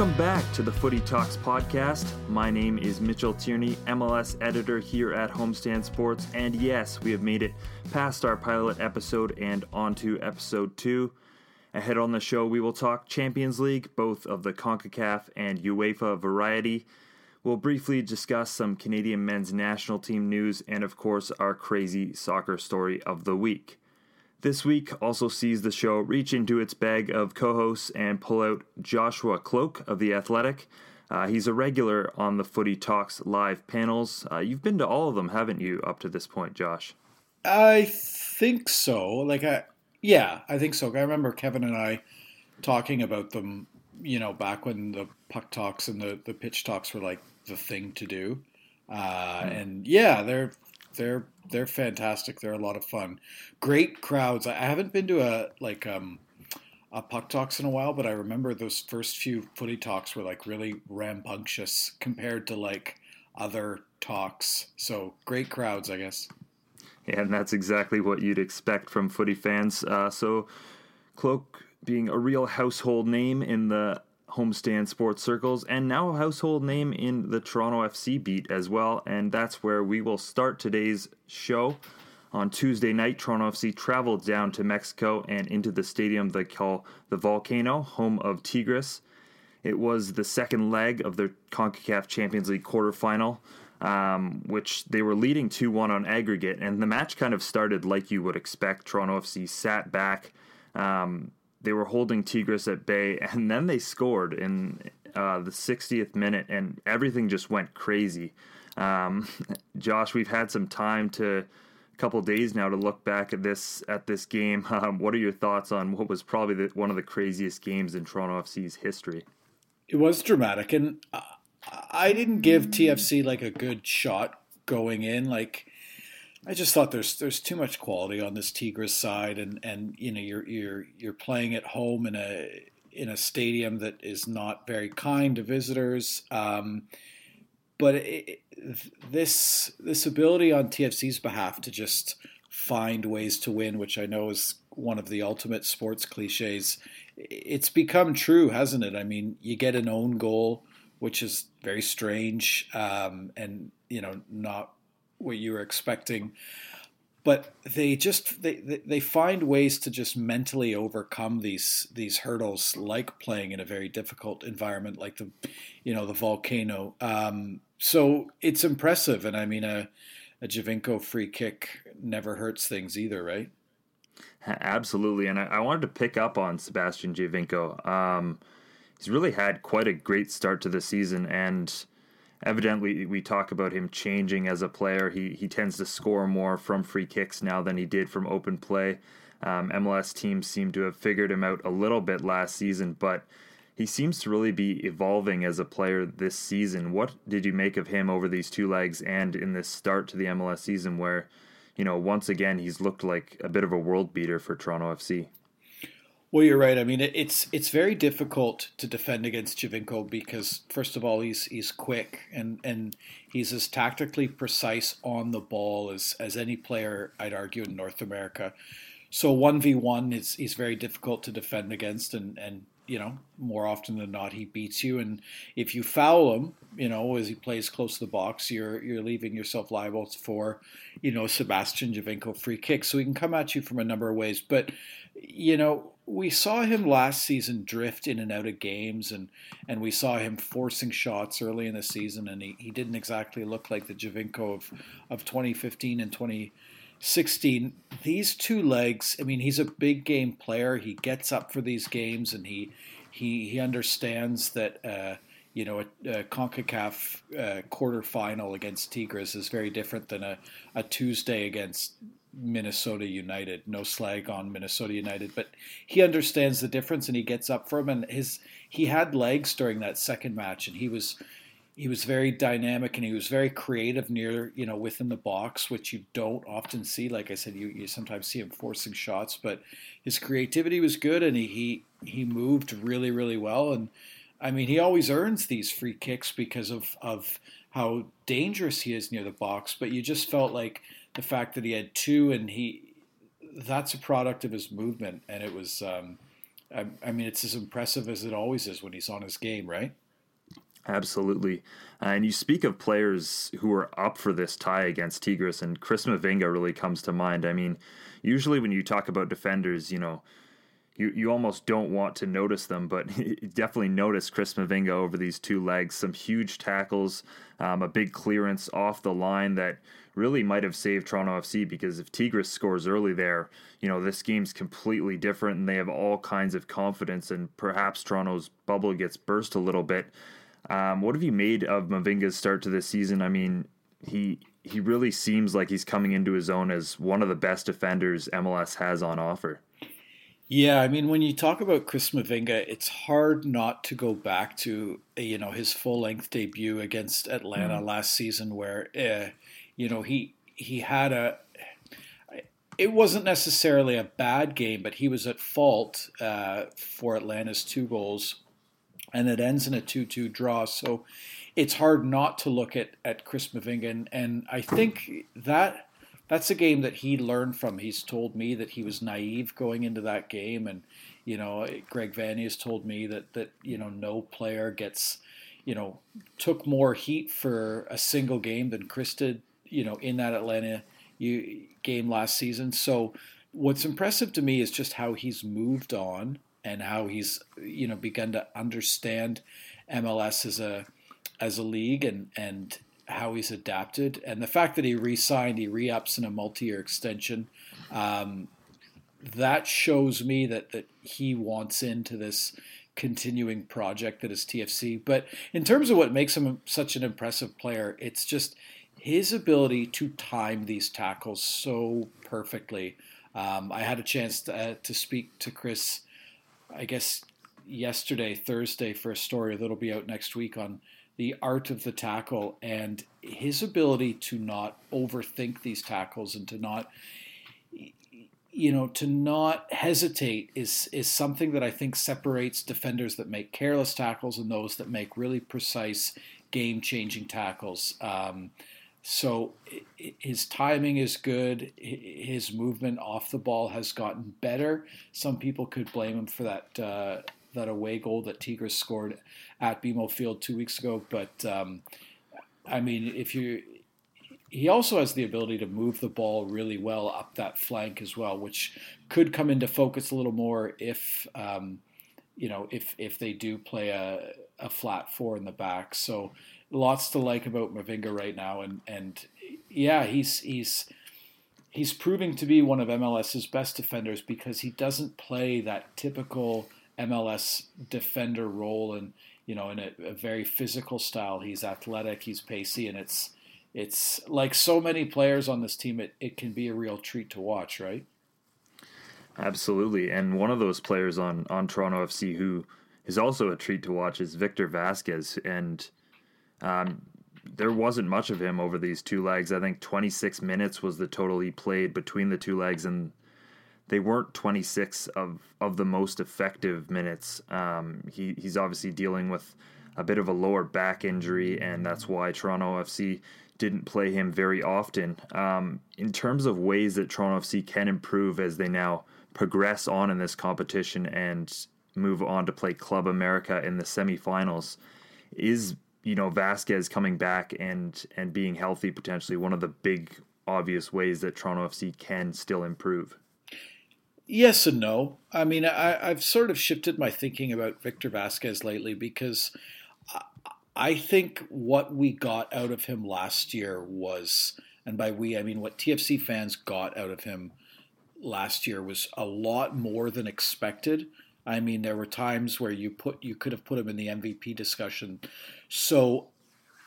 Welcome back to the Footy Talks podcast. My name is Mitchell Tierney, MLS editor here at Homestand Sports, and yes, we have made it past our pilot episode and onto episode two. Ahead on the show, we will talk Champions League, both of the CONCACAF and UEFA variety. We'll briefly discuss some Canadian men's national team news and, of course, our crazy soccer story of the week. This week also sees the show reach into its bag of co hosts and pull out Joshua Kloke of The Athletic. Uh, he's a regular on the Footy Talks live panels. Uh, you've been to all of them, haven't you, up to this point, Josh? I think so. Like, I, yeah, I think so. I remember Kevin and I talking about them, you know, back when the puck talks and the, the pitch talks were like the thing to do. Uh, mm. And yeah, they're they're they're fantastic. They're a lot of fun. Great crowds. I haven't been to a like um, a puck talks in a while, but I remember those first few footy talks were like really rambunctious compared to like other talks. So great crowds, I guess. And that's exactly what you'd expect from footy fans. Uh, so, Kloke being a real household name in the homestand sports circles and now a household name in the Toronto FC beat as well. And that's where we will start today's show. On Tuesday night, Toronto FC traveled down to Mexico and into the stadium they call the Volcano, home of Tigres. It was the second leg of the CONCACAF Champions League quarterfinal, um, which they were leading 2 1 on aggregate. And the match kind of started like you would expect. Toronto FC sat back. Um, they were holding Tigres at bay, and then they scored in uh, the 60th minute, and everything just went crazy. Um, Josh, we've had some time to a couple days now to look back at this at this game. Um, what are your thoughts on what was probably the, one of the craziest games in Toronto FC's history? It was dramatic, and I didn't give TFC like a good shot going in. Like I just thought there's there's too much quality on this Tigres side, and and you know you're you're you're playing at home in a in a stadium that is not very kind to visitors. Um, but it, this this ability on TFC's behalf to just find ways to win, which I know is one of the ultimate sports cliches, it's become true, hasn't it? I mean, you get an own goal, which is very strange, um, and you know not what you were expecting. But they just they, they find ways to just mentally overcome these these hurdles like playing in a very difficult environment like the you know the volcano. Um, so it's impressive and i mean a, a Giovinco free kick never hurts things either right? Absolutely and i, I wanted to pick up on sebastian Giovinco um, he's really had quite a great start to the season and evidently we talk about him changing as a player. He he tends to score more from free kicks now than he did from open play. Um, MLS teams seem to have figured him out a little bit last season, but he seems to really be evolving as a player this season. What did you make of him over these two legs and in this start to the MLS season where, you know, once again he's looked like a bit of a world beater for Toronto FC? Well, you're right. I mean, it's it's very difficult to defend against Giovinco because, first of all, he's he's quick and, and he's as tactically precise on the ball as, as any player, I'd argue, in North America. So one v one is he's very difficult to defend against, and and you know more often than not he beats you. And if you foul him, you know as he plays close to the box, you're you're leaving yourself liable for, you know, Sebastian Giovinco free kick. So he can come at you from a number of ways, but you know we saw him last season drift in and out of games, and and we saw him forcing shots early in the season, and he, he didn't exactly look like the Giovinco of of 2015 and 2016. These two legs, I mean, he's a big game player. He gets up for these games, and he he he understands that. Uh, you know, a, a CONCACAF uh, quarterfinal against Tigres is very different than a, a Tuesday against Minnesota United. No slag on Minnesota United, but he understands the difference and he gets up for him. And his he had legs during that second match, and he was he was very dynamic and he was very creative near you know within the box, which you don't often see. Like I said, you, you sometimes see him forcing shots, but his creativity was good and he he, he moved really really well and. I mean, he always earns these free kicks because of of how dangerous he is near the box. But you just felt like the fact that he had two and he that's a product of his movement, and it was. Um, I, I mean, it's as impressive as it always is when he's on his game, right? Absolutely. and you speak of players who are up for this tie against Tigres, and Chris Mavinga really comes to mind. I mean, usually when you talk about defenders, you know, you, you almost don't want to notice them, but definitely notice Chris Mavinga over these two legs. Some huge tackles, um, a big clearance off the line that really might have saved Toronto FC because if Tigres scores early there, you know, this game's completely different and they have all kinds of confidence and perhaps Toronto's bubble gets burst a little bit. Um, what have you made of Mavinga's start to this season? I mean, he he really seems like he's coming into his own as one of the best defenders MLS has on offer. Yeah, I mean, when you talk about Chris Mavinga, it's hard not to go back to you know his full length debut against Atlanta mm. last season, where uh, you know he he had a. It wasn't necessarily a bad game, but he was at fault uh, for Atlanta's two goals and it ends in a 2-2 draw. So it's hard not to look at, at Chris Mavinga, and, and I think that that's a game that he learned from. He's told me that he was naive going into that game, and you know, Greg Vanney has told me that that you know no player gets you know took more heat for a single game than Chris did. You know, in that Atlanta game last season. So what's impressive to me is just how he's moved on and how he's you know begun to understand MLS as a as a league and and how he's adapted and the fact that he re-signed, he re-ups in a multi-year extension, um, that shows me that that he wants into this continuing project that is TFC. But in terms of what makes him such an impressive player, it's just his ability to time these tackles so perfectly. Um, I had a chance to, uh, to speak to Chris I guess yesterday, Thursday, for a story that'll be out next week on the art of the tackle and his ability to not overthink these tackles and to not you know to not hesitate is is something that I think separates defenders that make careless tackles and those that make really precise game changing tackles. Um, so his timing is good. His movement off the ball has gotten better. Some people could blame him for that uh, that away goal that Tigres scored at BMO Field two weeks ago. But um, I mean, if you he also has the ability to move the ball really well up that flank as well, which could come into focus a little more if um, you know if if they do play a, a flat four in the back. So lots to like about Mavinga right now, and and yeah, he's he's he's proving to be one of MLS's best defenders because he doesn't play that typical MLS defender role, and you know, in a, a very physical style. He's athletic, he's pacey, and it's it's like so many players on this team. It it can be a real treat to watch, right? Absolutely, and one of those players on on Toronto FC who is also a treat to watch is Victor Vasquez, and um, there wasn't much of him over these two legs. I think 26 minutes was the total he played between the two legs, and they weren't 26 of of the most effective minutes. Um, he he's obviously dealing with a bit of a lower back injury, and that's why Toronto FC didn't play him very often. Um, in terms of ways that Toronto FC can improve as they now progress on in this competition and move on to play Club America in the semifinals, is you know Vasquez coming back and and being healthy potentially one of the big obvious ways that Toronto FC can still improve. Yes and no. I mean, I, have sort of shifted my thinking about Victor Vasquez lately because I think what we got out of him last year was, and by we I mean what TFC fans got out of him last year was a lot more than expected. I mean, there were times where you put you could have put him in the MVP discussion so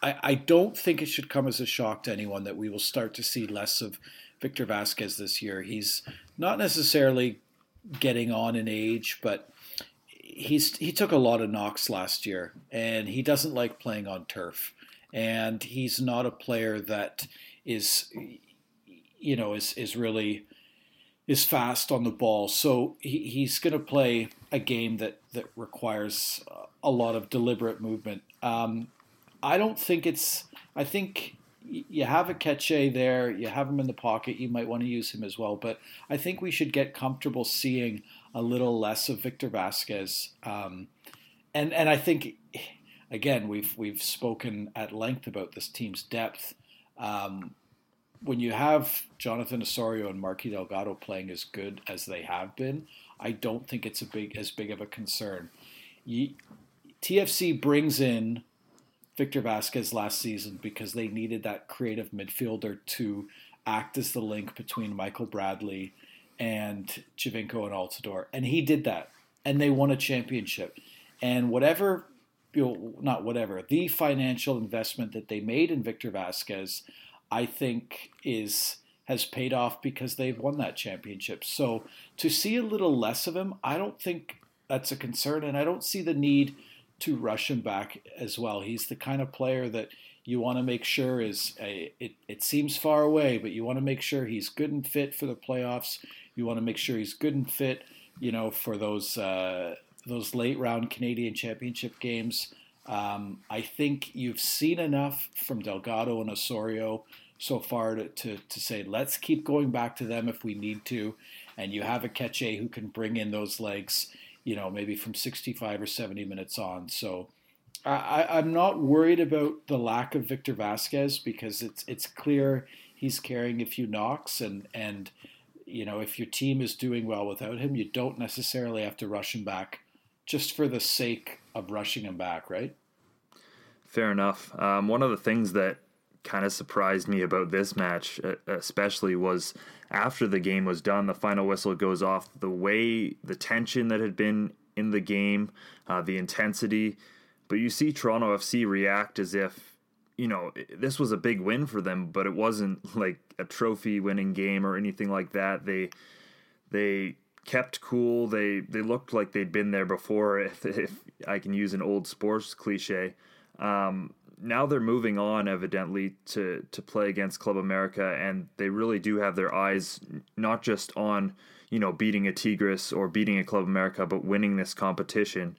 I, I don't think it should come as a shock to anyone that we will start to see less of Victor Vasquez this year. He's not necessarily getting on in age, but he's he took a lot of knocks last year, and he doesn't like playing on turf. And he's not a player that is, you know, is is really is fast on the ball. So he, he's going to play a game that, that requires a lot of deliberate movement. Um, I don't think it's. I think you have Aketxe there, you have him in the pocket, you might want to use him as well. But I think we should get comfortable seeing a little less of Victor Vasquez. Um, and and I think again we've we've spoken at length about this team's depth. Um, when you have Jonathan Osorio and Marky Delgado playing as good as they have been, I don't think it's a big as big of a concern. You, TFC brings in Victor Vasquez last season because they needed that creative midfielder to act as the link between Michael Bradley and Giovinco and Altidore, and he did that, and they won a championship. And whatever, you know, not whatever, the financial investment that they made in Victor Vasquez, I think is has paid off because they've won that championship. So to see a little less of him, I don't think that's a concern, and I don't see the need to rush him back as well. He's the kind of player that you want to make sure is a, it, it seems far away, but you want to make sure he's good and fit for the playoffs. You want to make sure he's good and fit, you know, for those uh, those late round Canadian Championship games. Um, I think you've seen enough from Delgado and Osorio so far to, to, to, say let's keep going back to them if we need to. And you have a Aketxe who can bring in those legs you know, maybe from 65 or 70 minutes on. So I, I'm not worried about the lack of Victor Vasquez because it's it's clear he's carrying a few knocks and and you know if your team is doing well without him, you don't necessarily have to rush him back just for the sake of rushing him back, right? Fair enough. Um, one of the things that kind of surprised me about this match, especially, was after the game was done, the final whistle goes off. The way the tension that had been in the game, uh, the intensity, but you see Toronto FC react as if you know this was a big win for them, but it wasn't like a trophy winning game or anything like that. They they kept cool. They they looked like they'd been there before. If, if I can use an old sports cliche. Um, now they're moving on evidently to to play against Club America and they really do have their eyes not just on you know beating a Tigres or beating a Club America but winning this competition.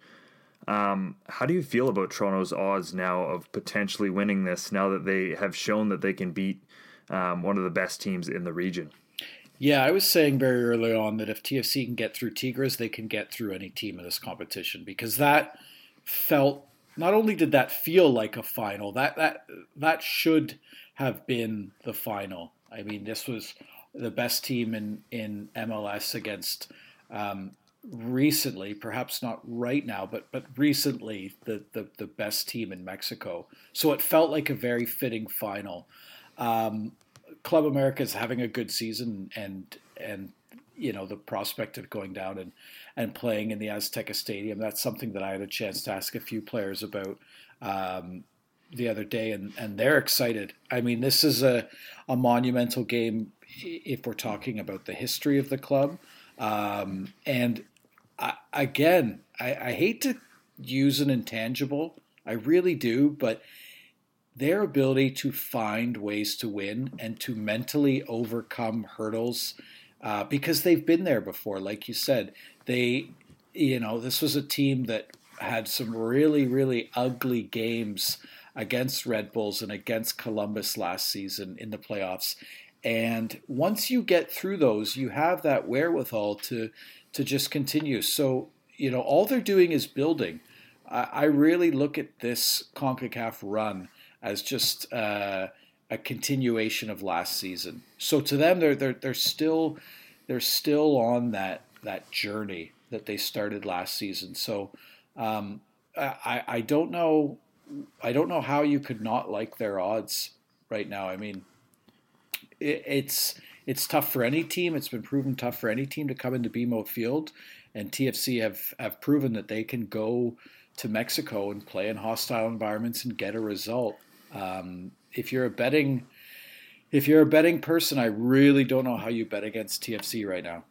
Um, how do you feel about Toronto's odds now of potentially winning this now that they have shown that they can beat um, one of the best teams in the region? Yeah, I was saying very early on that if TFC can get through Tigres, they can get through any team in this competition because that felt not only did that feel like a final, that that that should have been the final. I mean, this was the best team in in MLS against um, recently, perhaps not right now, but but recently the, the the best team in Mexico. So it felt like a very fitting final. Um, Club America is having a good season, and and you know the prospect of going down and and playing in the Azteca Stadium. That's something that I had a chance to ask a few players about um, the other day, and, and they're excited. I mean, this is a, a monumental game if we're talking about the history of the club. Um, and I, again, I, I hate to use an intangible, I really do, but their ability to find ways to win and to mentally overcome hurdles uh, because they've been there before. Like you said, they, you know, this was a team that had some really, really ugly games against Red Bulls and against Columbus last season in the playoffs. And once you get through those, you have that wherewithal to to just continue. So you know, all they're doing is building. I, I really look at this Concacaf run as just. Uh, a continuation of last season. So to them, they're they're they're still they're still on that that journey that they started last season. So um, I I don't know I don't know how you could not like their odds right now. I mean, it, it's it's tough for any team. It's been proven tough for any team to come into BMO Field, and TFC have have proven that they can go to Mexico and play in hostile environments and get a result. Um, if you're a betting if you're a betting person, I really don't know how you bet against TFC right now.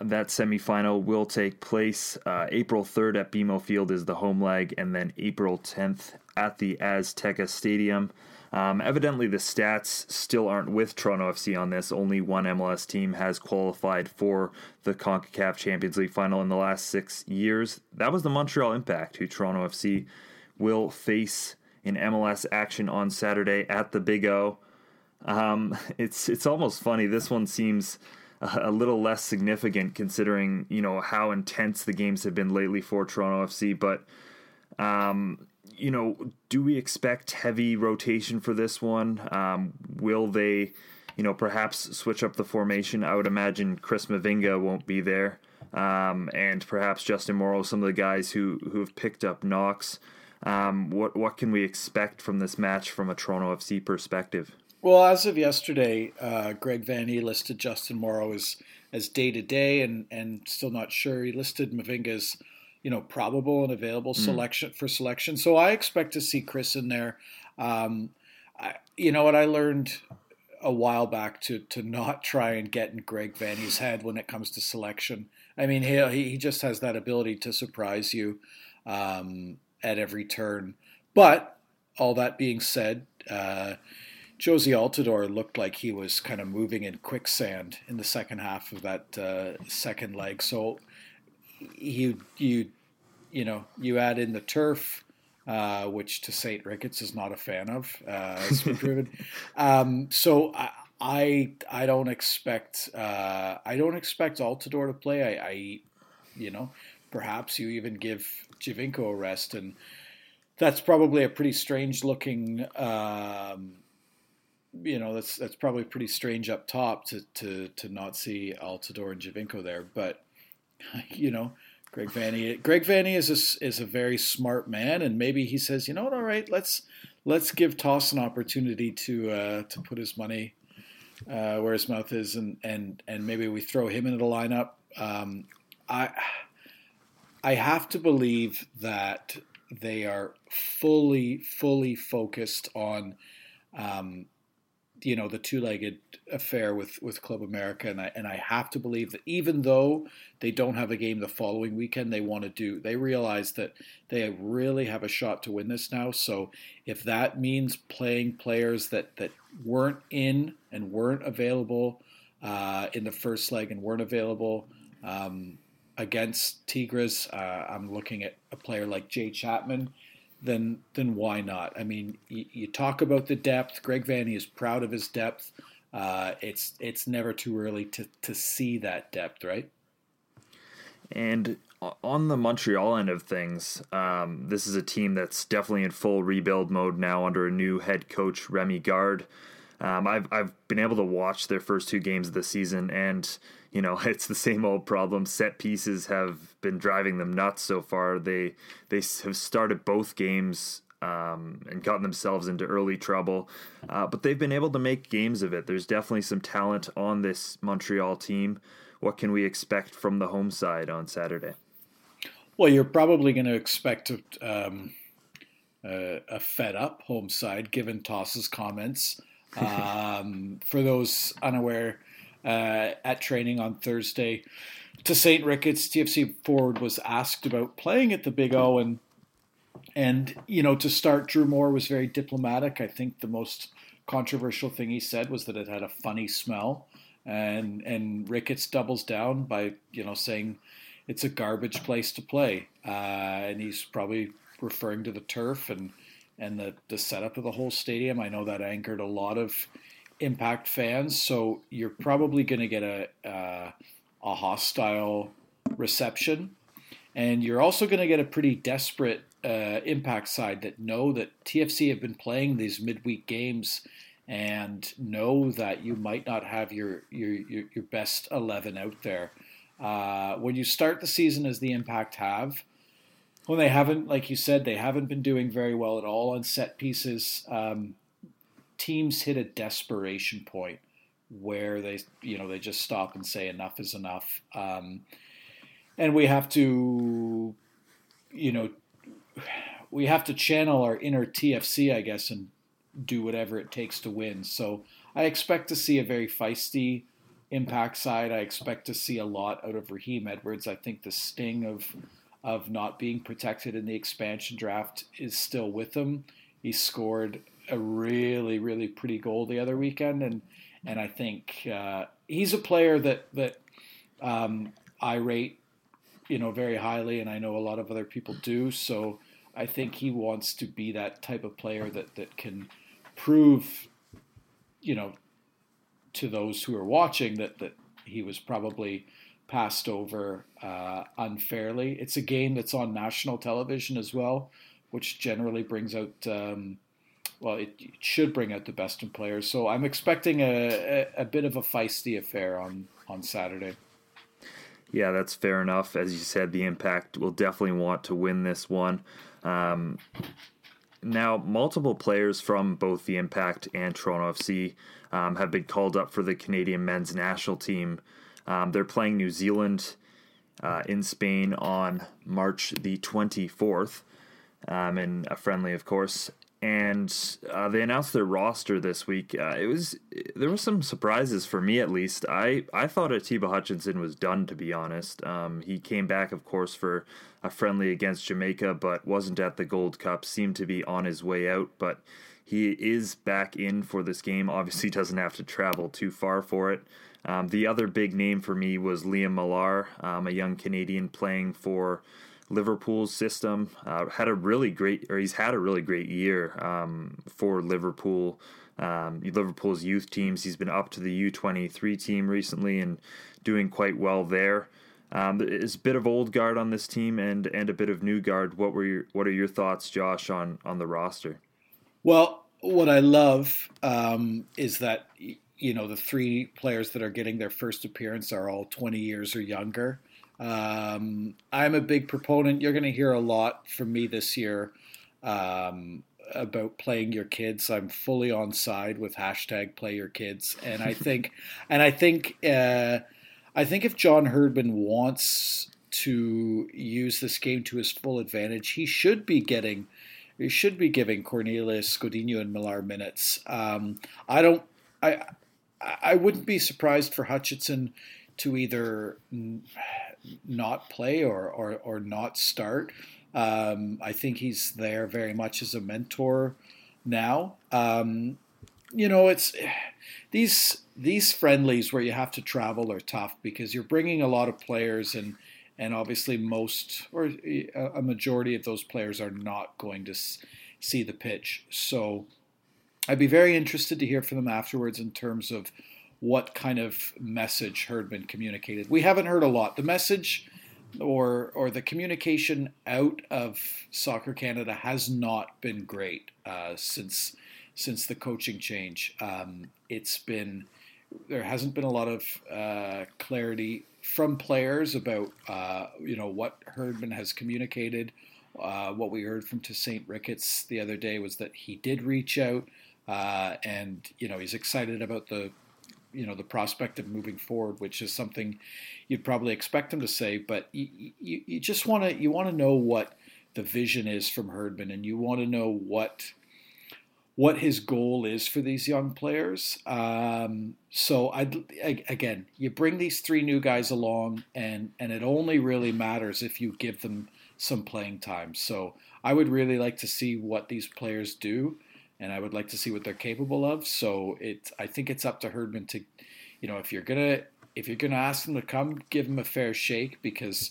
That semifinal will take place uh, April 3rd at BMO Field is the home leg, and then April 10th at the Azteca Stadium. Um, evidently, the stats still aren't with Toronto FC on this. Only one MLS team has qualified for the CONCACAF Champions League final in the last six years. That was the Montreal Impact, who Toronto FC will face in MLS action on Saturday at the Big O. Um, it's it's almost funny. This one seems a, little less significant considering you know how intense the games have been lately for Toronto FC. But um, you know, do we expect heavy rotation for this one? Um, will they, you know, perhaps switch up the formation? I would imagine Chris Mavinga won't be there, um, and perhaps Justin Morrow, some of the guys who who have picked up knocks. Um, what what can we expect from this match from a Toronto FC perspective? Well, as of yesterday, uh, Greg Vanney listed Justin Morrow as as day to day, and and still not sure. He listed Mavinga as you know probable and available mm. selection for selection. So I expect to see Chris in there. Um, I, you know what I learned a while back to to not try and get in Greg Vanney's head when it comes to selection. I mean, he he just has that ability to surprise you um, at every turn. But all that being said. Uh, Jozy Altidore looked like he was kind of moving in quicksand in the second half of that uh, second leg. So you you you know you add in the turf, uh, which Tosaint Ricketts is not a fan of, uh, as been proven. Um, so I, I I don't expect uh, I don't expect Altidore to play. I, I you know perhaps you even give Giovinco a rest and. That's probably a pretty strange looking um, you know that's that's probably pretty strange up top to to to not see Altidore and Giovinco there, but you know. Greg Vanney, Greg Vanney is a, is a very smart man, and maybe he says, you know what, all right, let's let's give Toss an opportunity to uh, to put his money uh, where his mouth is, and and and maybe we throw him into the lineup. Um, I I have to believe that they are fully fully focused on um, you know the two-legged affair with with Club America, and I and I have to believe that even though they don't have a game the following weekend, they want to do. They realize that they really have a shot to win this now. So if that means playing players that that weren't in and weren't available uh, in the first leg and weren't available. Um, against Tigres, uh, I'm looking at a player like Jay Chapman then then why not? I mean, you, you talk about the depth. Greg Vanney is proud of his depth. Uh, it's it's never too early to to see that depth, right? And on the Montreal end of things, um, this is a team that's definitely in full rebuild mode now under a new head coach, Rémi Garde. Um, I've I've been able to watch their first two games of the season, and you know it's the same old problem. Set pieces have been driving them nuts so far. They they have started both games um, and gotten themselves into early trouble, uh, but they've been able to make games of it. There's definitely some talent on this Montreal team. What can we expect from the home side on Saturday? Well, you're probably going to expect um, uh, a fed up home side, given Toss's comments. Um, for those unaware, uh, at training on Thursday Tosaint Ricketts, TFC forward was asked about playing at the Big O, and and you know to start, Drew Moor was very diplomatic. I think the most controversial thing he said was that it had a funny smell, and and Ricketts doubles down by you know saying it's a garbage place to play, uh, and he's probably referring to the turf and and the, the setup of the whole stadium. I know that angered a lot of Impact fans, so you're probably going to get a, a, a hostile reception, and you're also going to get a pretty desperate uh, Impact side that know that TFC have been playing these midweek games and know that you might not have your your your, your best eleven out there. Uh, when you start the season as the Impact have, when they haven't, like you said, they haven't been doing very well at all on set pieces. Um, teams hit a desperation point where they, you know, they just stop and say enough is enough, um, and we have to, you know, we have to channel our inner TFC, I guess, and do whatever it takes to win. So I expect to see a very feisty impact side. I expect to see a lot out of Raheem Edwards. I think the sting of of not being protected in the expansion draft is still with him. He scored a really, really pretty goal the other weekend, and and I think uh, he's a player that that um, I rate, you know, very highly, and I know a lot of other people do. So I think he wants to be that type of player that that can prove, you know, to those who are watching that that he was probably passed over uh, unfairly. It's a game that's on national television as well, which generally brings out. Um, well, it, it, should bring out the best in players. So I'm expecting a, a, a, bit of a feisty affair on, on Saturday. Yeah, that's fair enough. As you said, the Impact will definitely want to win this one. Um, now, multiple players from both the Impact and Toronto FC um, have been called up for the Canadian men's national team. Um, they're playing New Zealand uh, in Spain on March the 24th, um, in a friendly, of course and uh, they announced their roster this week. Uh, it was there were some surprises for me at least. I I thought Atiba Hutchinson was done to be honest. Um, he came back, of course, for a friendly against Jamaica, but wasn't at the Gold Cup. Seemed to be on his way out, but he is back in for this game. Obviously, doesn't have to travel too far for it. Um, the other big name for me was Liam Millar, um, a young Canadian playing for Liverpool's system. Uh, had a really great, or he's had a really great year um, for Liverpool. Um, Liverpool's youth teams. He's been up to the U23 team recently and doing quite well there. Um, there's a bit of old guard on this team and and a bit of new guard. What were your, what are your thoughts, Josh, on on the roster? Well, what I love um, is that you know the three players that are getting their first appearance are all 20 years or younger. Um, I'm a big proponent. You're going to hear a lot from me this year um, about playing your kids. I'm fully on side with hashtag play your kids, and I think, and I think, uh, I think if John Herdman wants to use this game to his full advantage, he should be getting, he should be giving Cornelius, Godinho, and Millar minutes. Um, I don't, I, I wouldn't be surprised for Hutchinson to either not play or or, or not start. Um, I think he's there very much as a mentor now. Um, you know, it's these these friendlies where you have to travel are tough because you're bringing a lot of players and and obviously most or a majority of those players are not going to see the pitch. So I'd be very interested to hear from them afterwards in terms of what kind of message Herdman communicated. We haven't heard a lot. The message or or the communication out of Soccer Canada has not been great uh, since since the coaching change. Um, it's been there hasn't been a lot of uh, clarity from players about uh, you know what Herdman has communicated. Uh, what we heard from Tosaint Ricketts the other day was that he did reach out, uh, and you know he's excited about the you know the prospect of moving forward, which is something you'd probably expect him to say. But you, you, you just want to you want to know what the vision is from Herdman, and you want to know what what his goal is for these young players. Um, so I'd again, you bring these three new guys along, and and it only really matters if you give them some playing time. So I would really like to see what these players do and I would like to see what they're capable of. So it, I think it's up to Herdman to, you know, if you're gonna if you're gonna ask them to come, give them a fair shake because,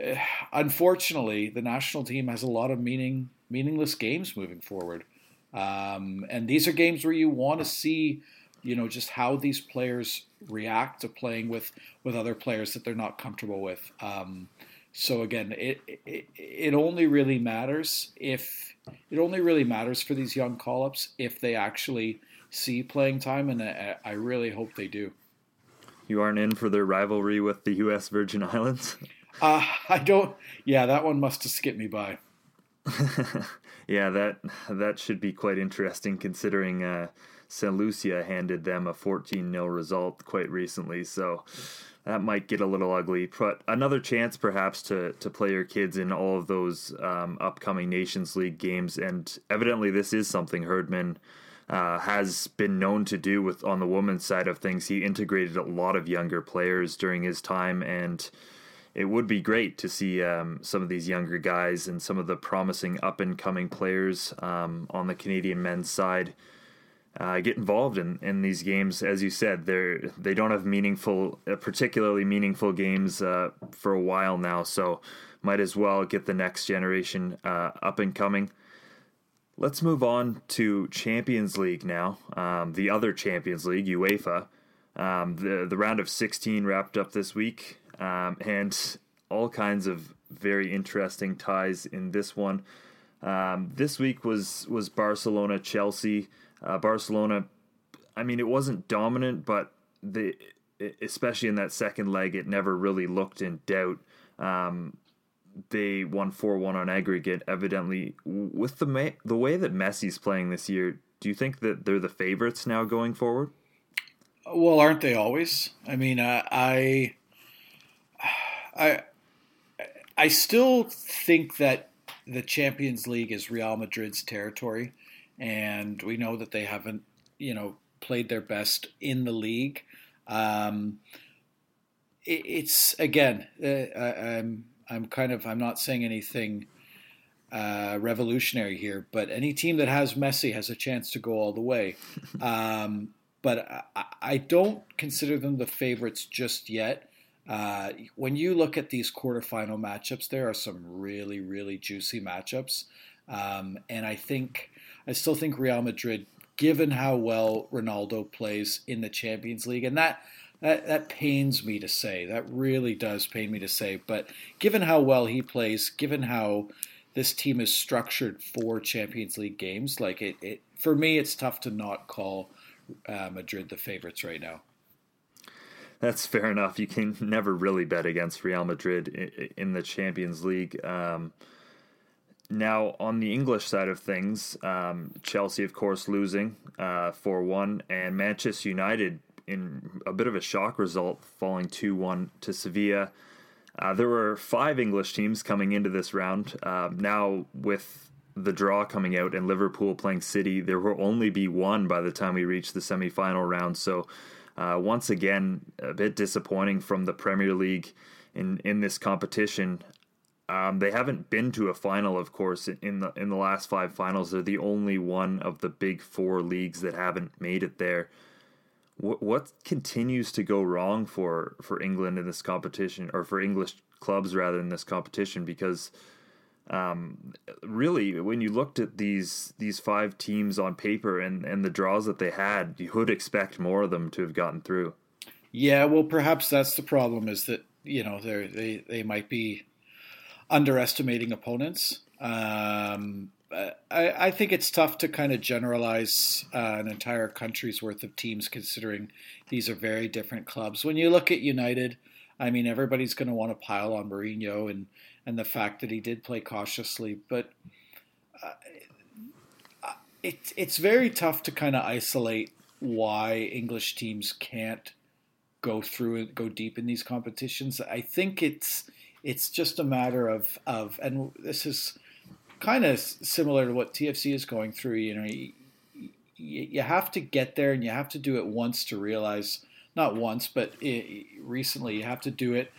uh, unfortunately, the national team has a lot of meaning meaningless games moving forward, um, and these are games where you want to see, you know, just how these players react to playing with with other players that they're not comfortable with. Um, so again, it, it it only really matters if it only really matters for these young call ups if they actually see playing time, and I, I really hope they do. You aren't in for their rivalry with the U.S. Virgin Islands? Uh, I don't. Yeah, that one must have skipped me by. yeah, that that should be quite interesting considering uh, St. Lucia handed them a 14 0 result quite recently. So that might get a little ugly. But another chance, perhaps, to to play your kids in all of those um, upcoming Nations League games. And evidently, this is something Herdman uh, has been known to do with on the women's side of things. He integrated a lot of younger players during his time, and it would be great to see um, some of these younger guys and some of the promising up and coming players um, on the Canadian men's side uh, get involved in, in these games. As you said, they they don't have meaningful, uh, particularly meaningful games uh, for a while now. So might as well get the next generation uh, up and coming. Let's move on to Champions League now. Um, the other Champions League, UEFA. Um, the the round of 16 wrapped up this week, um, and all kinds of very interesting ties in this one. Um, this week was was Barcelona Chelsea. Uh, Barcelona, I mean, it wasn't dominant, but the especially in that second leg, it never really looked in doubt. Um, they won four one on aggregate. Evidently, with the the way that Messi's playing this year, do you think that they're the favorites now going forward? Well, aren't they always? I mean, uh, I, I, I still think that the Champions League is Real Madrid's territory and we know that they haven't, you know, played their best in the league. Um, it, it's again, uh, I, I'm I'm kind of I'm not saying anything uh, revolutionary here, but any team that has Messi has a chance to go all the way. Um, but I, I, don't consider them the favorites just yet. Uh, when you look at these quarterfinal matchups, there are some really, really juicy matchups. Um, and I think I still think Real Madrid, given how well Ronaldo plays in the Champions League, and that that that pains me to say. That really does pain me to say. But given how well he plays, given how this team is structured for Champions League games, like it, it for me, it's tough to not call uh, Madrid the favorites right now. That's fair enough. You can never really bet against Real Madrid in the Champions League. Um, now, on the English side of things, um, Chelsea, of course, losing uh, 4 uh, 1, and Manchester United in a bit of a shock result, falling 2 1 to Sevilla. Uh, there were five English teams coming into this round. Uh, now, with the draw coming out and Liverpool playing City, there will only be one by the time we reach the semi final round. So, uh, once again, a bit disappointing from the Premier League in, in this competition. Um, they haven't been to a final, of course, in the in the last five finals. They're the only one of the big four leagues that haven't made it there. What what continues to go wrong for for England in this competition, or for English clubs rather in this competition? Because um, really, when you looked at these these five teams on paper and and the draws that they had, you would expect more of them to have gotten through. Yeah, well, perhaps that's the problem. Is that you know they they they might be underestimating opponents. Um, I, I, think it's tough to kind of generalize uh, an entire country's worth of teams, considering these are very different clubs. When you look at United, I mean, everybody's going to want to pile on Mourinho and and the fact that he did play cautiously, but uh, it, it's very tough to kind of isolate why English teams can't go through and go deep in these competitions. I think it's it's just a matter of of, and this is kind of similar to what TFC is going through. You know, you, you have to get there, and you have to do it once to realize. Not once, but it, recently, you have to do it,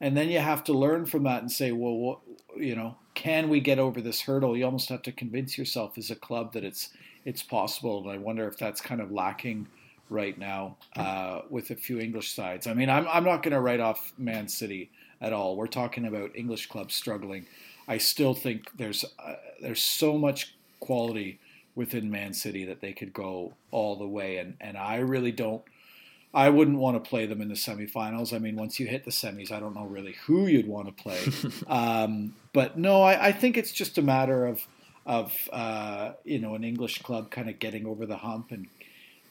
and then you have to learn from that and say, well, what, you know, can we get over this hurdle? You almost have to convince yourself as a club that it's it's possible. And I wonder if that's kind of lacking right now uh, with a few English sides. I mean, I'm I'm not going to write off Man City at all. We're talking about English clubs struggling. I still think there's uh, there's so much quality within Man City that they could go all the way, and and I really don't. I wouldn't want to play them in the semifinals. I mean, once you hit the semis, I don't know really who you'd want to play. um, but no, I, I, think it's just a matter of of uh, you know an English club kind of getting over the hump and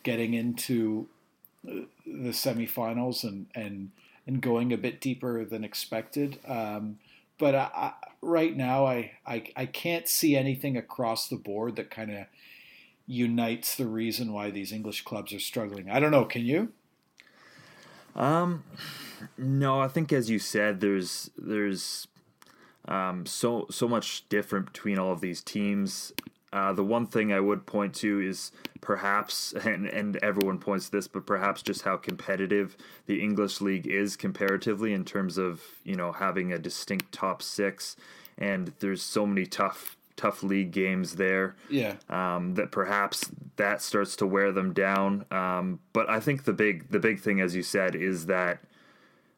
getting into uh, the semifinals and and and going a bit deeper than expected. Um, but I, I, right now, I, I, I can't see anything across the board that kind of unites the reason why these English clubs are struggling. I don't know. Can you? Um, no, I think as you said, there's there's um, so so much different between all of these teams. Uh, the one thing I would point to is perhaps, and, and everyone points to this, but perhaps just how competitive the English league is comparatively in terms of you know having a distinct top six, and there's so many tough tough league games there. Yeah. Um, that perhaps that starts to wear them down. Um, but I think the big the big thing, as you said, is that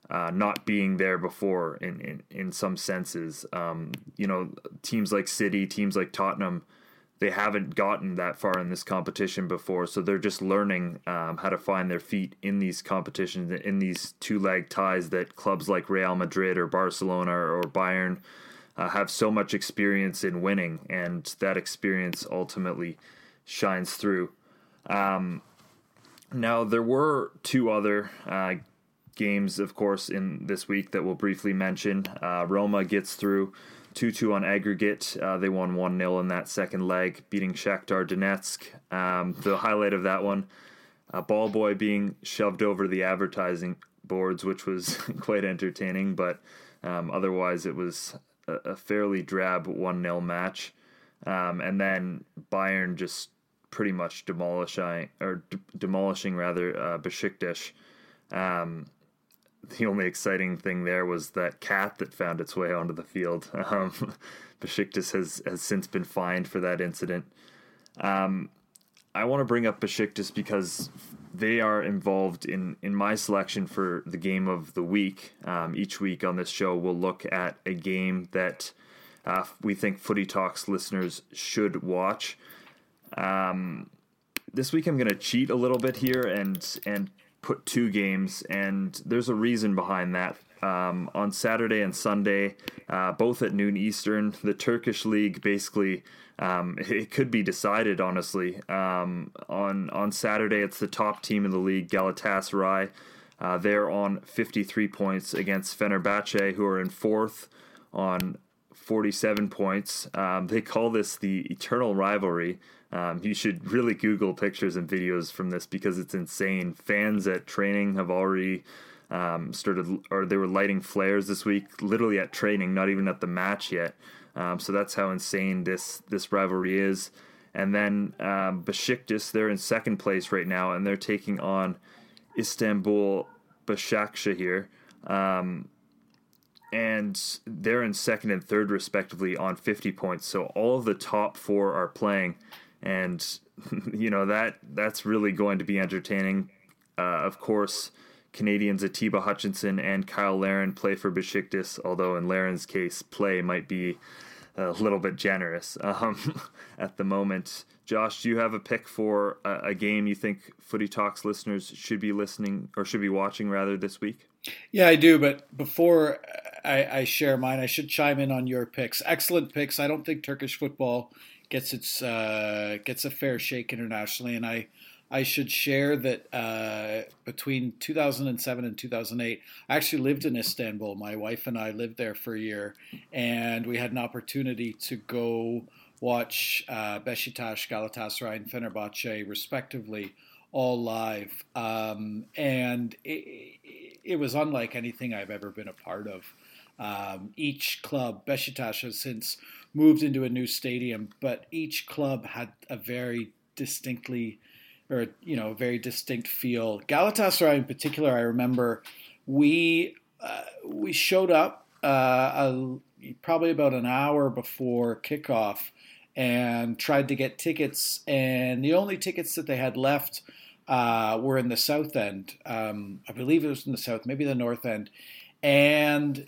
uh, not being there before in in, in some senses. Um, you know, teams like City, teams like Tottenham, they haven't gotten that far in this competition before, so they're just learning um, how to find their feet in these competitions, in these two leg ties that clubs like Real Madrid or Barcelona or Bayern uh, have so much experience in winning, and that experience ultimately shines through. Um, now, there were two other uh, games, of course, in this week that we'll briefly mention. Uh, Roma gets through 2 2 on aggregate. Uh, they won 1 0 in that second leg, beating Shakhtar Donetsk. Um, the highlight of that one, uh, Ball Boy being shoved over the advertising boards, which was quite entertaining, but um, otherwise it was a, a fairly drab 1 0 match. Um, and then Bayern just pretty much demolishing, or de- demolishing rather, uh, Besiktas. Um, the only exciting thing there was that cat that found its way onto the field. Um, Besiktas has, has since been fined for that incident. Um, I want to bring up Besiktas because they are involved in, in my selection for the game of the week. Um, each week on this show, we'll look at a game that uh, we think Footy Talks listeners should watch. Um, this week, I'm going to cheat a little bit here and and put two games, and there's a reason behind that. Um, on Saturday and Sunday, uh, both at noon Eastern, the Turkish league basically um, it could be decided honestly. Um, on on Saturday, it's the top team in the league, Galatasaray. Uh, they're on 53 points against Fenerbahce, who are in fourth on 47 points. Um, they call this the eternal rivalry. Um, you should really Google pictures and videos from this because it's insane. Fans at training have already um, started, or they were lighting flares this week, literally at training, not even at the match yet. Um, so that's how insane this this rivalry is. And then um, Besiktas, they're in second place right now, and they're taking on Istanbul Başakşehir. Um, and they're in second and third respectively on 50 points. So all of the top four are playing and you know that that's really going to be entertaining. Uh, of course, Canadians Atiba Hutchinson and Cyle Larin play for Besiktas, although in Larin's case, play might be a little bit generous um, at the moment. Josh, do you have a pick for a, a, game you think Footy Talks listeners should be listening or should be watching rather this week? Yeah, I do. But before I, I share mine, I should chime in on your picks. Excellent picks. I don't think Turkish football gets its uh, gets a fair shake internationally, and I I should share that uh, between 2007 and 2008, I actually lived in Istanbul. My wife and I lived there for a year, and we had an opportunity to go watch uh, Beşiktaş, Galatasaray, and Fenerbahce, respectively, all live. Um, and it, it, was unlike anything I've ever been a part of. Um, each club, Beşiktaş has since moved into a new stadium, but each club had a very distinctly, or you know, very distinct feel. Galatasaray, in particular, I remember we uh, we showed up uh, a, probably about an hour before kickoff and tried to get tickets, and the only tickets that they had left uh, were in the south end. Um, I believe it was in the south, maybe the north end. And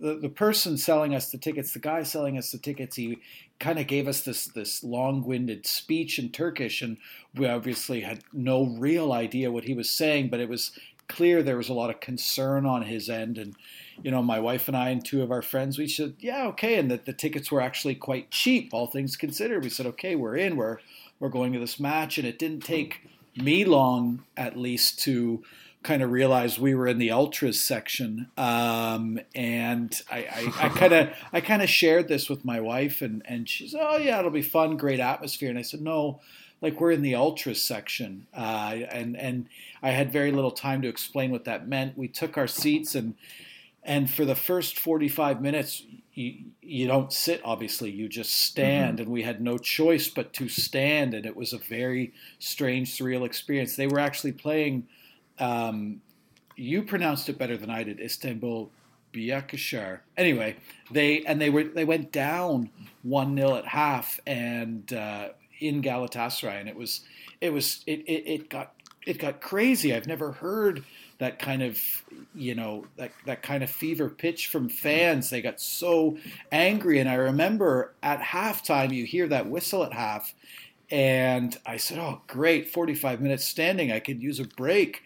the, the person selling us the tickets, the guy selling us the tickets, he kind of gave us this this long-winded speech in Turkish, and we obviously had no real idea what he was saying, but it was clear there was a lot of concern on his end. And you know, my wife and I and two of our friends, we said, yeah, okay, and that the tickets were actually quite cheap, all things considered. We said, okay, we're in, we're we're going to this match, and it didn't take me long, at least, to kind of realized we were in the ultras section, um, and I kind of I kind of shared this with my wife, and and she said, "Oh yeah, it'll be fun, great atmosphere." And I said, "No." Like we're in the ultras section, uh, and and I had very little time to explain what that meant. We took our seats and and for the first 45 minutes you, you don't sit obviously you just stand mm-hmm. and we had no choice but to stand and it was a very strange surreal experience they were actually playing um, you pronounced it better than i did istanbul Biyakashar. Anyway, they and they were they went down one 0 at half and uh, in Galatasaray, and it was it was it, it, it got it got crazy. I've never heard that kind of you know that that kind of fever pitch from fans. They got so angry, and I remember at halftime you hear that whistle at half, and I said, "Oh, great! Forty-five minutes standing. I could use a break."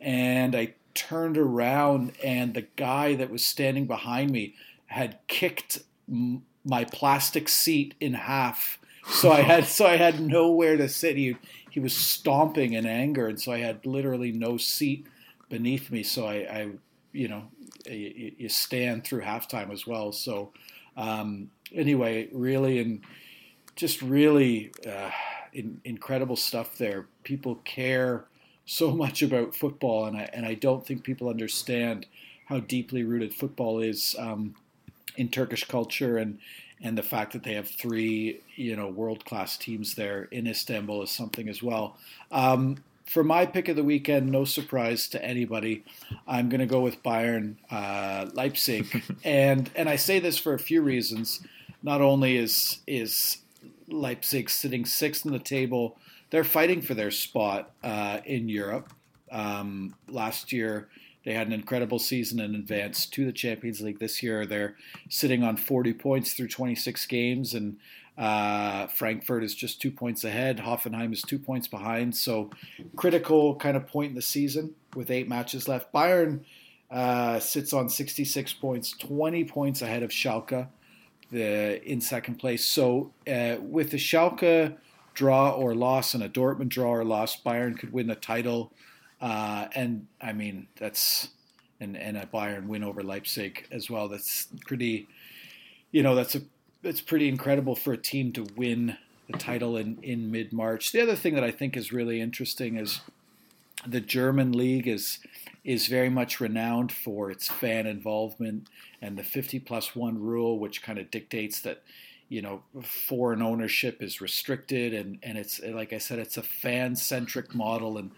And I turned around, and the guy that was standing behind me had kicked my plastic seat in half. So I had so I had nowhere to sit. He he was stomping in anger, and so I had literally no seat beneath me. So I, I you know, you, you, stand through halftime as well. So um, anyway, really and just really uh, in, incredible stuff there. People care so much about football, and I and I don't think people understand how deeply rooted football is um, in Turkish culture and and the fact that they have three you know world class teams there in Istanbul is something as well. Um, for my pick of the weekend, no surprise to anybody, I'm going to go with Bayern uh, Leipzig, and and I say this for a few reasons. Not only is is Leipzig sitting sixth in the table, they're fighting for their spot uh, in Europe. Um, last year, they had an incredible season and advanced to the Champions League. This year, they're sitting on 40 points through 26 games, and uh, Frankfurt is just two points ahead. Hoffenheim is two points behind. So, critical kind of point in the season with eight matches left. Bayern uh, sits on 66 points, 20 points ahead of Schalke, the in second place. So, uh, with the Schalke draw or loss and a Dortmund draw or loss, Bayern could win the title. Uh, and I mean, that's and and a Bayern win over Leipzig as well. That's pretty. You know, that's a that's pretty incredible for a team to win the title in, in mid March. The other thing that I think is really interesting is the German league is is very much renowned for its fan involvement and the 50 plus one rule, which kind of dictates that you know foreign ownership is restricted and and it's like I said, it's a fan centric model and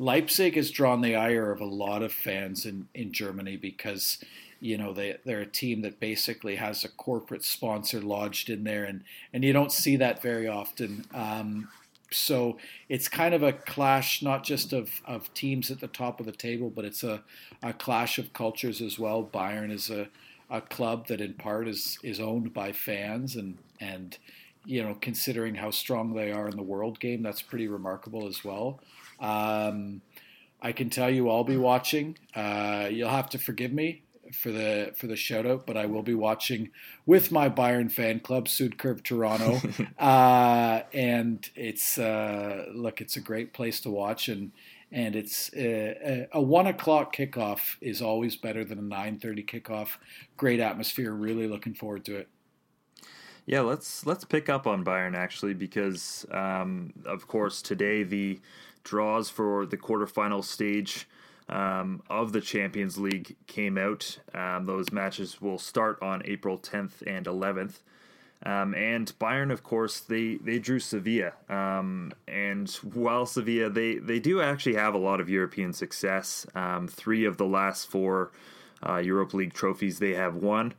Leipzig has drawn the ire of a lot of fans in, in Germany because you know they they're a team that basically has a corporate sponsor lodged in there, and and you don't see that very often. Um, so it's kind of a clash, not just of, of teams at the top of the table, but it's a, a clash of cultures as well. Bayern is a, a club that in part is is owned by fans, and and you know considering how strong they are in the world game, that's pretty remarkable as well. Um, I can tell you, I'll be watching. Uh, you'll have to forgive me for the for the shout out, but I will be watching with my Bayern fan club, Südkurve Toronto, uh, and it's uh, look, it's a great place to watch, and and it's uh, a one o'clock kickoff is always better than a nine thirty kickoff. Great atmosphere. Really looking forward to it. Yeah, let's let's pick up on Bayern actually because um, of course today the draws for the quarterfinal stage um, of the Champions League came out. Um, those matches will start on April 10th and 11th. Um, and Bayern, of course, they, they drew Sevilla. Um, and while Sevilla, they, they do actually have a lot of European success. Um, three of the last four uh, Europa League trophies they have won.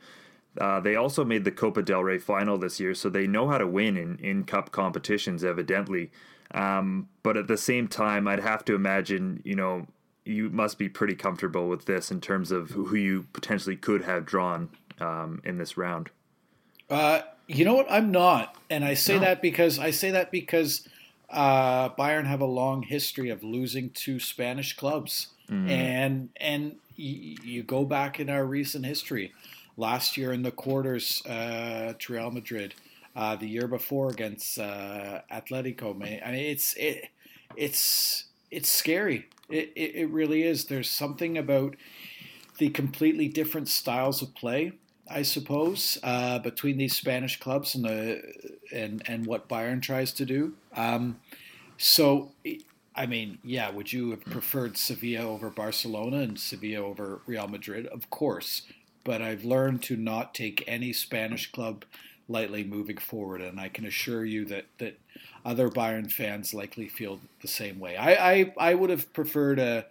Uh, they also made the Copa del Rey final this year, so they know how to win in, in cup competitions, evidently. Um, but at the same time, I'd have to imagine, you know, you must be pretty comfortable with this in terms of who you potentially could have drawn um, in this round. Uh, you know what? I'm not, and I say no. that because I say that because uh, Bayern have a long history of losing to Spanish clubs, mm. and and y- you go back in our recent history. Last year in the quarters uh, to Real Madrid, uh, the year before against uh, Atletico. I mean, it's it, it's it's scary. It, it, it really is. There's something about the completely different styles of play, I suppose, uh, between these Spanish clubs and the and and what Bayern tries to do. Um, so, I mean, yeah, would you have preferred Sevilla over Barcelona and Sevilla over Real Madrid? Of course, but I've learned to not take any Spanish club lightly moving forward, and I can assure you that that other Bayern fans likely feel the same way. I I, I would have preferred a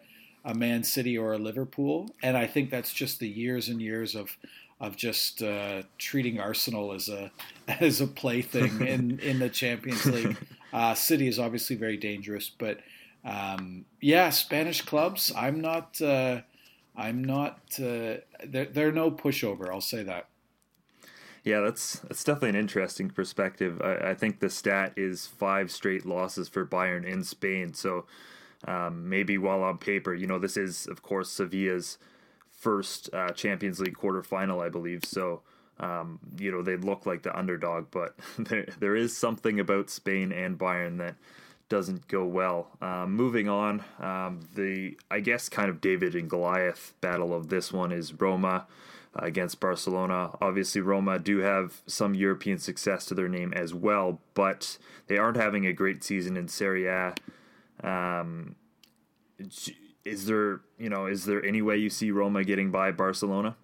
a Man City or a Liverpool, and I think that's just the years and years of of just uh, treating Arsenal as a as a plaything in in the Champions League. Uh, City is obviously very dangerous, but um, yeah, Spanish clubs. I'm not. Uh, I'm not. Uh, they're, they're no pushover. I'll say that. Yeah, that's that's definitely an interesting perspective. I, I, think the stat is five straight losses for Bayern in Spain. So um, maybe while on paper, you know, this is of course Sevilla's first uh, Champions League quarterfinal, I believe. So um, you know they look like the underdog, but there there is something about Spain and Bayern that doesn't go well. Um, moving on, um, the I guess kind of David and Goliath battle of this one is Roma uh, against Barcelona. Obviously, Roma do have some European success to their name as well, but they aren't having a great season in Serie A. Um, is there, you know, is there any way you see Roma getting by Barcelona?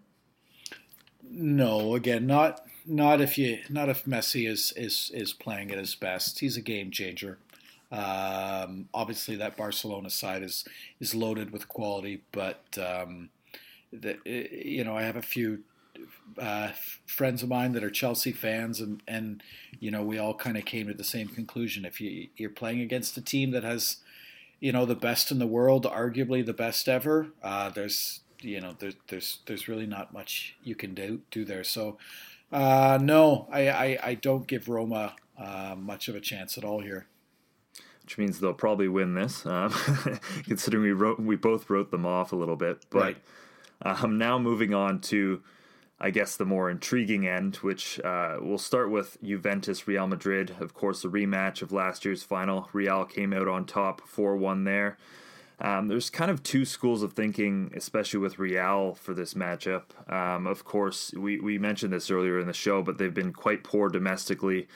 No, again, not not if you not if Messi is is is playing at his best. He's a game changer. Um, obviously, that Barcelona side is is loaded with quality, but um, the, you know I have a few uh, friends of mine that are Chelsea fans, and and you know we all kind of came to the same conclusion. If you you're playing against a team that has you know the best in the world, arguably the best ever, uh, there's you know there's there's there's really not much you can do do there. So uh, no, I, I, I don't give Roma uh, much of a chance at all here which means they'll probably win this, um, considering we wrote we both wrote them off a little bit. But right. um, now moving on to, I guess, the more intriguing end, which uh, we'll start with Juventus Real Madrid. Of course, the rematch of last year's final. Real came out on top, four one there. Um, there's kind of two schools of thinking, especially with Real for this matchup. Um, of course, we, we mentioned this earlier in the show, but they've been quite poor domestically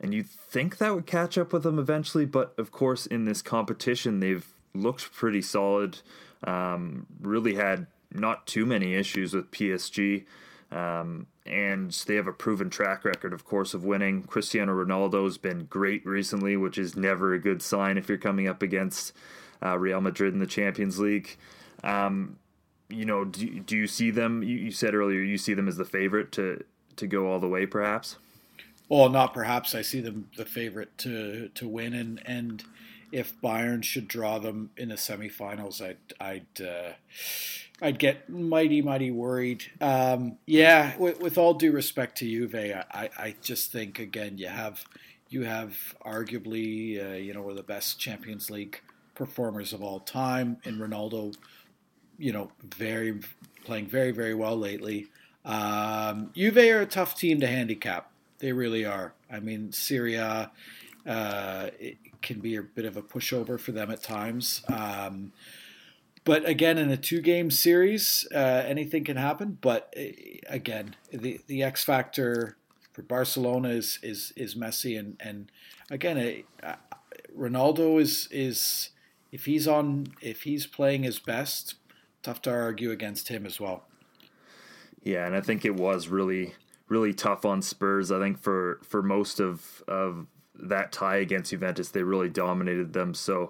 and you'd think that would catch up with them eventually. But of course, in this competition, they've looked pretty solid. Um, really had not too many issues with PSG. Um, and they have a proven track record, of course, of winning. Cristiano Ronaldo's been great recently, which is never a good sign if you're coming up against uh, Real Madrid in the Champions League. Um, you know, do, do you see them? You, you said earlier you see them as the favorite to to go all the way, perhaps. Well, not perhaps. I see them the favorite to to win, and and if Bayern should draw them in the semifinals, I'd I'd uh, I'd get mighty mighty worried. Um, yeah, with, with, all due respect to Juve, I, I just think again you have you have arguably uh, you know one of the best Champions League performers of all time in Ronaldo. You know, very playing very very well lately. Um, Juve are a tough team to handicap. They really are. I mean, Serie A. Uh, can be a bit of a pushover for them at times. Um, but again, in a two-game series, uh, anything can happen. But uh, again, the the X factor for Barcelona is is is Messi, and and again, uh, Ronaldo is is if he's on if he's playing his best, tough to argue against him as well. Yeah, and I think it was really really tough on Spurs. I think for for most of of that tie against Juventus, they really dominated them. So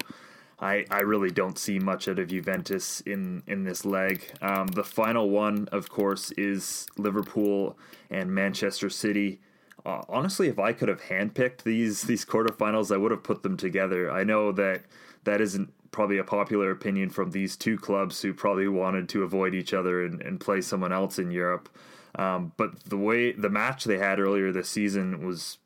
I I really don't see much out of Juventus in in this leg. Um, the final one, of course, is Liverpool and Manchester City. Uh, honestly, if I could have handpicked these these quarterfinals, I would have put them together. I know that that isn't probably a popular opinion from these two clubs who probably wanted to avoid each other and, and play someone else in Europe. Um, but the way the match they had earlier this season was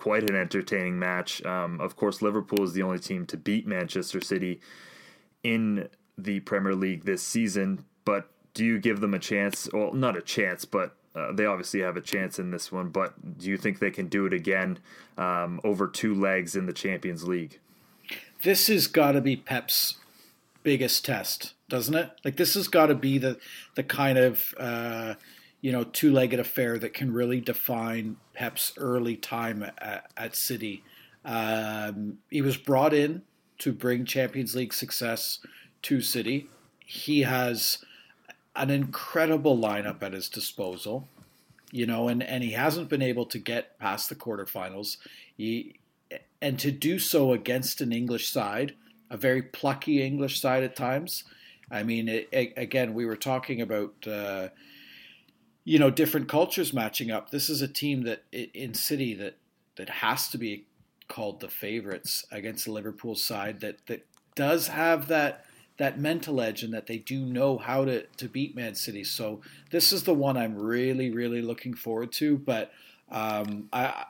quite an entertaining match. Um, of course, Liverpool is the only team to beat Manchester City in the Premier League this season. But do you give them a chance? Well, not a chance, but uh, they obviously have a chance in this one. But do you think they can do it again um, over two legs in the Champions League? This has got to be Pep's biggest test, doesn't it? Like this has got to be the the kind of uh, you know, two-legged affair that can really define Pep's early time at, at City. Um, he was brought in to bring Champions League success to City. He has an incredible lineup at his disposal, you know, and, and he hasn't been able to get past the quarterfinals. He, and to do so against an English side, a very plucky English side at times. I mean, it, it, again, we were talking about, uh, you know, different cultures matching up. This is a team that in City that that has to be called the favorites against the Liverpool side that that does have that that mental edge and that they do know how to, to beat Man City. So this is the one I'm really, really looking forward to. But um, I,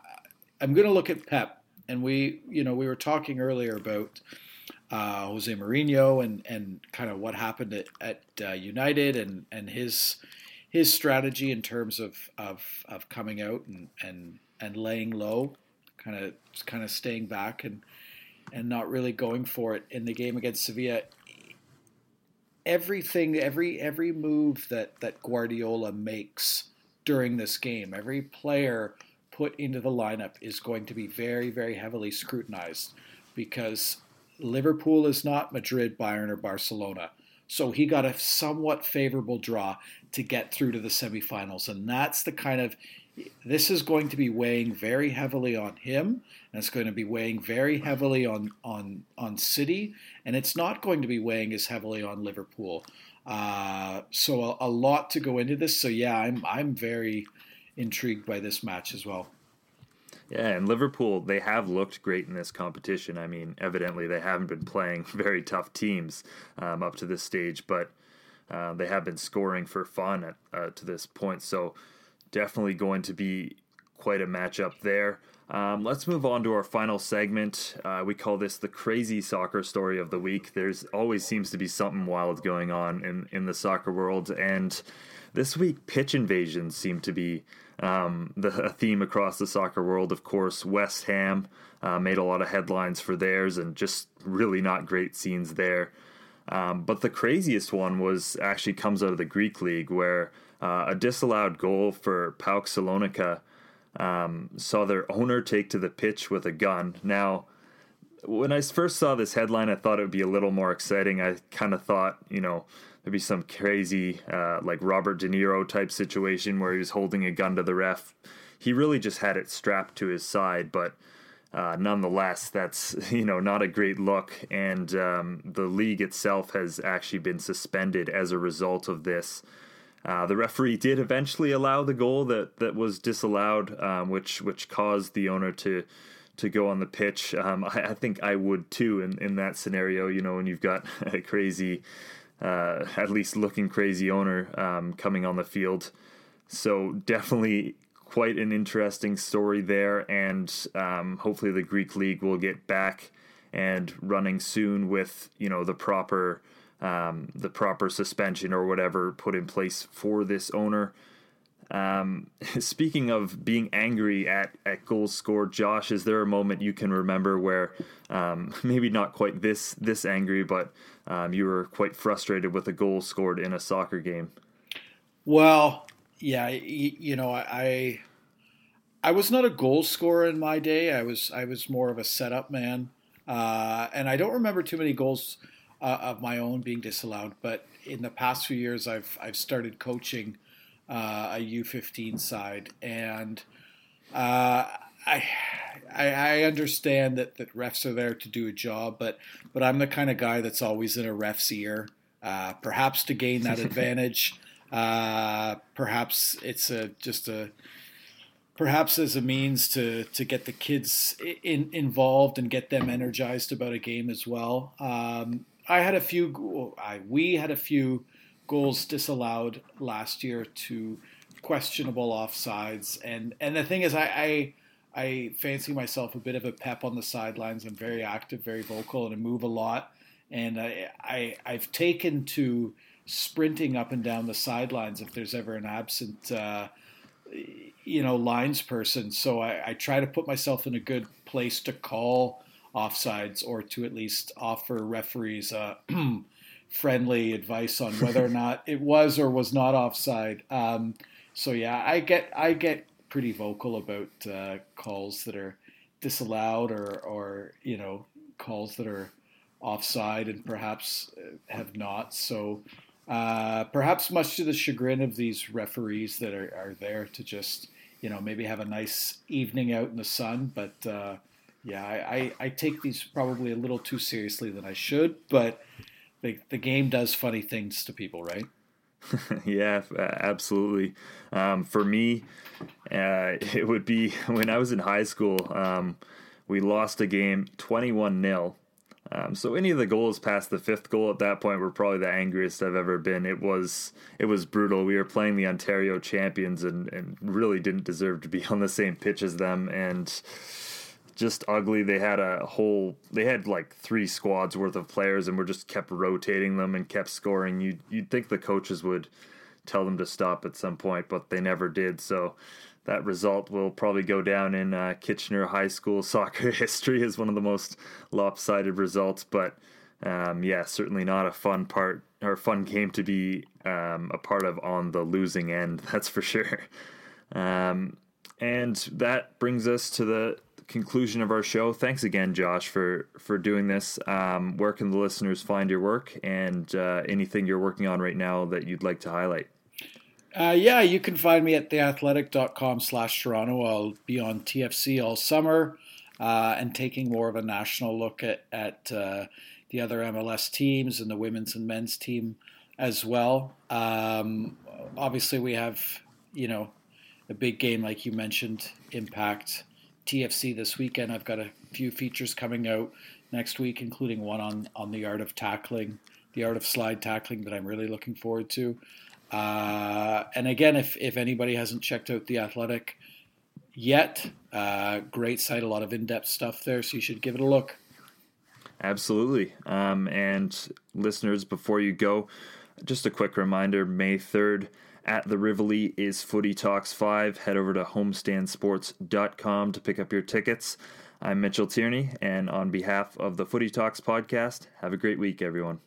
I'm going to look at Pep, and we, you know, we were talking earlier about uh, Jose Mourinho and and kind of what happened at, at uh, United and and his his strategy in terms of of, of coming out and, and and laying low, kind of kind of staying back and and not really going for it in the game against Sevilla everything, every every move that that Guardiola makes during this game, every player put into the lineup is going to be very, very heavily scrutinized because Liverpool is not Madrid, Bayern, or Barcelona. So he got a somewhat favorable draw to get through to the semifinals. And that's the kind of this is going to be weighing very heavily on him, and it's going to be weighing very heavily on on on City, and it's not going to be weighing as heavily on Liverpool. Uh, so a, a, lot to go into this. So yeah, I'm I'm very intrigued by this match as well. Yeah, and Liverpool they have looked great in this competition. I mean, evidently they haven't been playing very tough teams um, up to this stage, but uh, they have been scoring for fun at, uh, to this point. So definitely going to be quite a matchup there. Um, let's move on to our final segment. Uh, we call this the crazy soccer story of the week. There's always seems to be something wild going on in, in the soccer world, and this week pitch invasions seem to be um, the theme across the soccer world. Of course, West Ham uh, made a lot of headlines for theirs, and just really not great scenes there. Um, but the craziest one was actually comes out of the Greek league, where uh, a disallowed goal for PAOK Salonika um, saw their owner take to the pitch with a gun. Now, when I first saw this headline, I thought it would be a little more exciting. I kind of thought, you know, there'd be some crazy, uh, like Robert De Niro type situation where he was holding a gun to the ref. He really just had it strapped to his side, but uh, nonetheless, that's you know not a great look. And um, the league itself has actually been suspended as a result of this. Uh, the referee did eventually allow the goal that, that was disallowed, um, which which caused the owner to to go on the pitch. Um, I, I, think I would too in, in that scenario. You know, when you've got a crazy, uh, at least looking crazy owner um, coming on the field. So definitely quite an interesting story there, and um, hopefully the Greek league will get back and running soon with you know the proper um, the proper suspension or whatever put in place for this owner. Um, speaking of being angry at, at goals scored, Josh, is there a moment you can remember where um, maybe not quite this this angry, but um, you were quite frustrated with a goal scored in a soccer game? Well, yeah, you, you know, I I was not a goal scorer in my day. I was I was more of a setup man, uh, and I don't remember too many goals uh, of my own being disallowed. But in the past few years, I've I've started coaching uh, a U15 side, and uh, I, I, I understand that that refs are there to do a job, but but I'm the kind of guy that's always in a ref's ear, uh, perhaps to gain that advantage. Uh, perhaps it's a just a perhaps as a means to to get the kids in, involved and get them energized about a game as well. Um, I had a few. I, we had a few goals disallowed last year to questionable offsides, and and the thing is, I, I I fancy myself a bit of a pep on the sidelines. I'm very active, very vocal, and I move a lot. And I, I I've taken to sprinting up and down the sidelines if there's ever an absent, uh, you know, lines person. So I, I try to put myself in a good place to call offsides or to at least offer referees uh, friendly advice on whether or not it was or was not offside. Um, so yeah, I get I get pretty vocal about uh, calls that are disallowed or or you know calls that are offside and perhaps uh, have not. So Uh, perhaps much to the chagrin of these referees that are, are there to just, you know, maybe have a nice evening out in the sun. But uh, yeah, I, I, I, take these probably a little too seriously than I should. But the, the game does funny things to people, right? yeah, absolutely. Um, for me, uh, it would be when I was in high school. Um, we lost a game 21 0 um, so any of the goals past the fifth goal at that point were probably the angriest I've ever been. It was it was brutal. We were playing the Ontario champions and, and really didn't deserve to be on the same pitch as them and just ugly. They had a whole they had like three squads worth of players and were just kept rotating them and kept scoring. You you'd think the coaches would tell them to stop at some point, but they never did. So that result will probably go down in uh, Kitchener High School soccer history as one of the most lopsided results. But um, yeah, certainly not a fun part or fun game to be um, a part of on the losing end. That's for sure. Um, and that brings us to the conclusion of our show. Thanks again, Josh, for for doing this. Um, where can the listeners find your work and uh, anything you're working on right now that you'd like to highlight? Uh, yeah, you can find me at theathletic.com slash Toronto. I'll be on TFC all summer uh, and taking more of a national look at, at uh, the other MLS teams and the women's and men's team as well. Um, obviously, we have, you know, a big game, like you mentioned, Impact TFC this weekend. I've got a few features coming out next week, including one on, on the art of tackling, the art of slide tackling that I'm really looking forward to. Uh, and again, if, if anybody hasn't checked out The Athletic yet, uh, great site, a lot of in depth stuff there, so you should give it a look. Absolutely. Um, and listeners, before you go, just a quick reminder May 3rd at the Rivoli is Footy Talks 5. Head over to homestandsports.com to pick up your tickets. I'm Mitchell Tierney, and on behalf of the Footy Talks podcast, have a great week, everyone.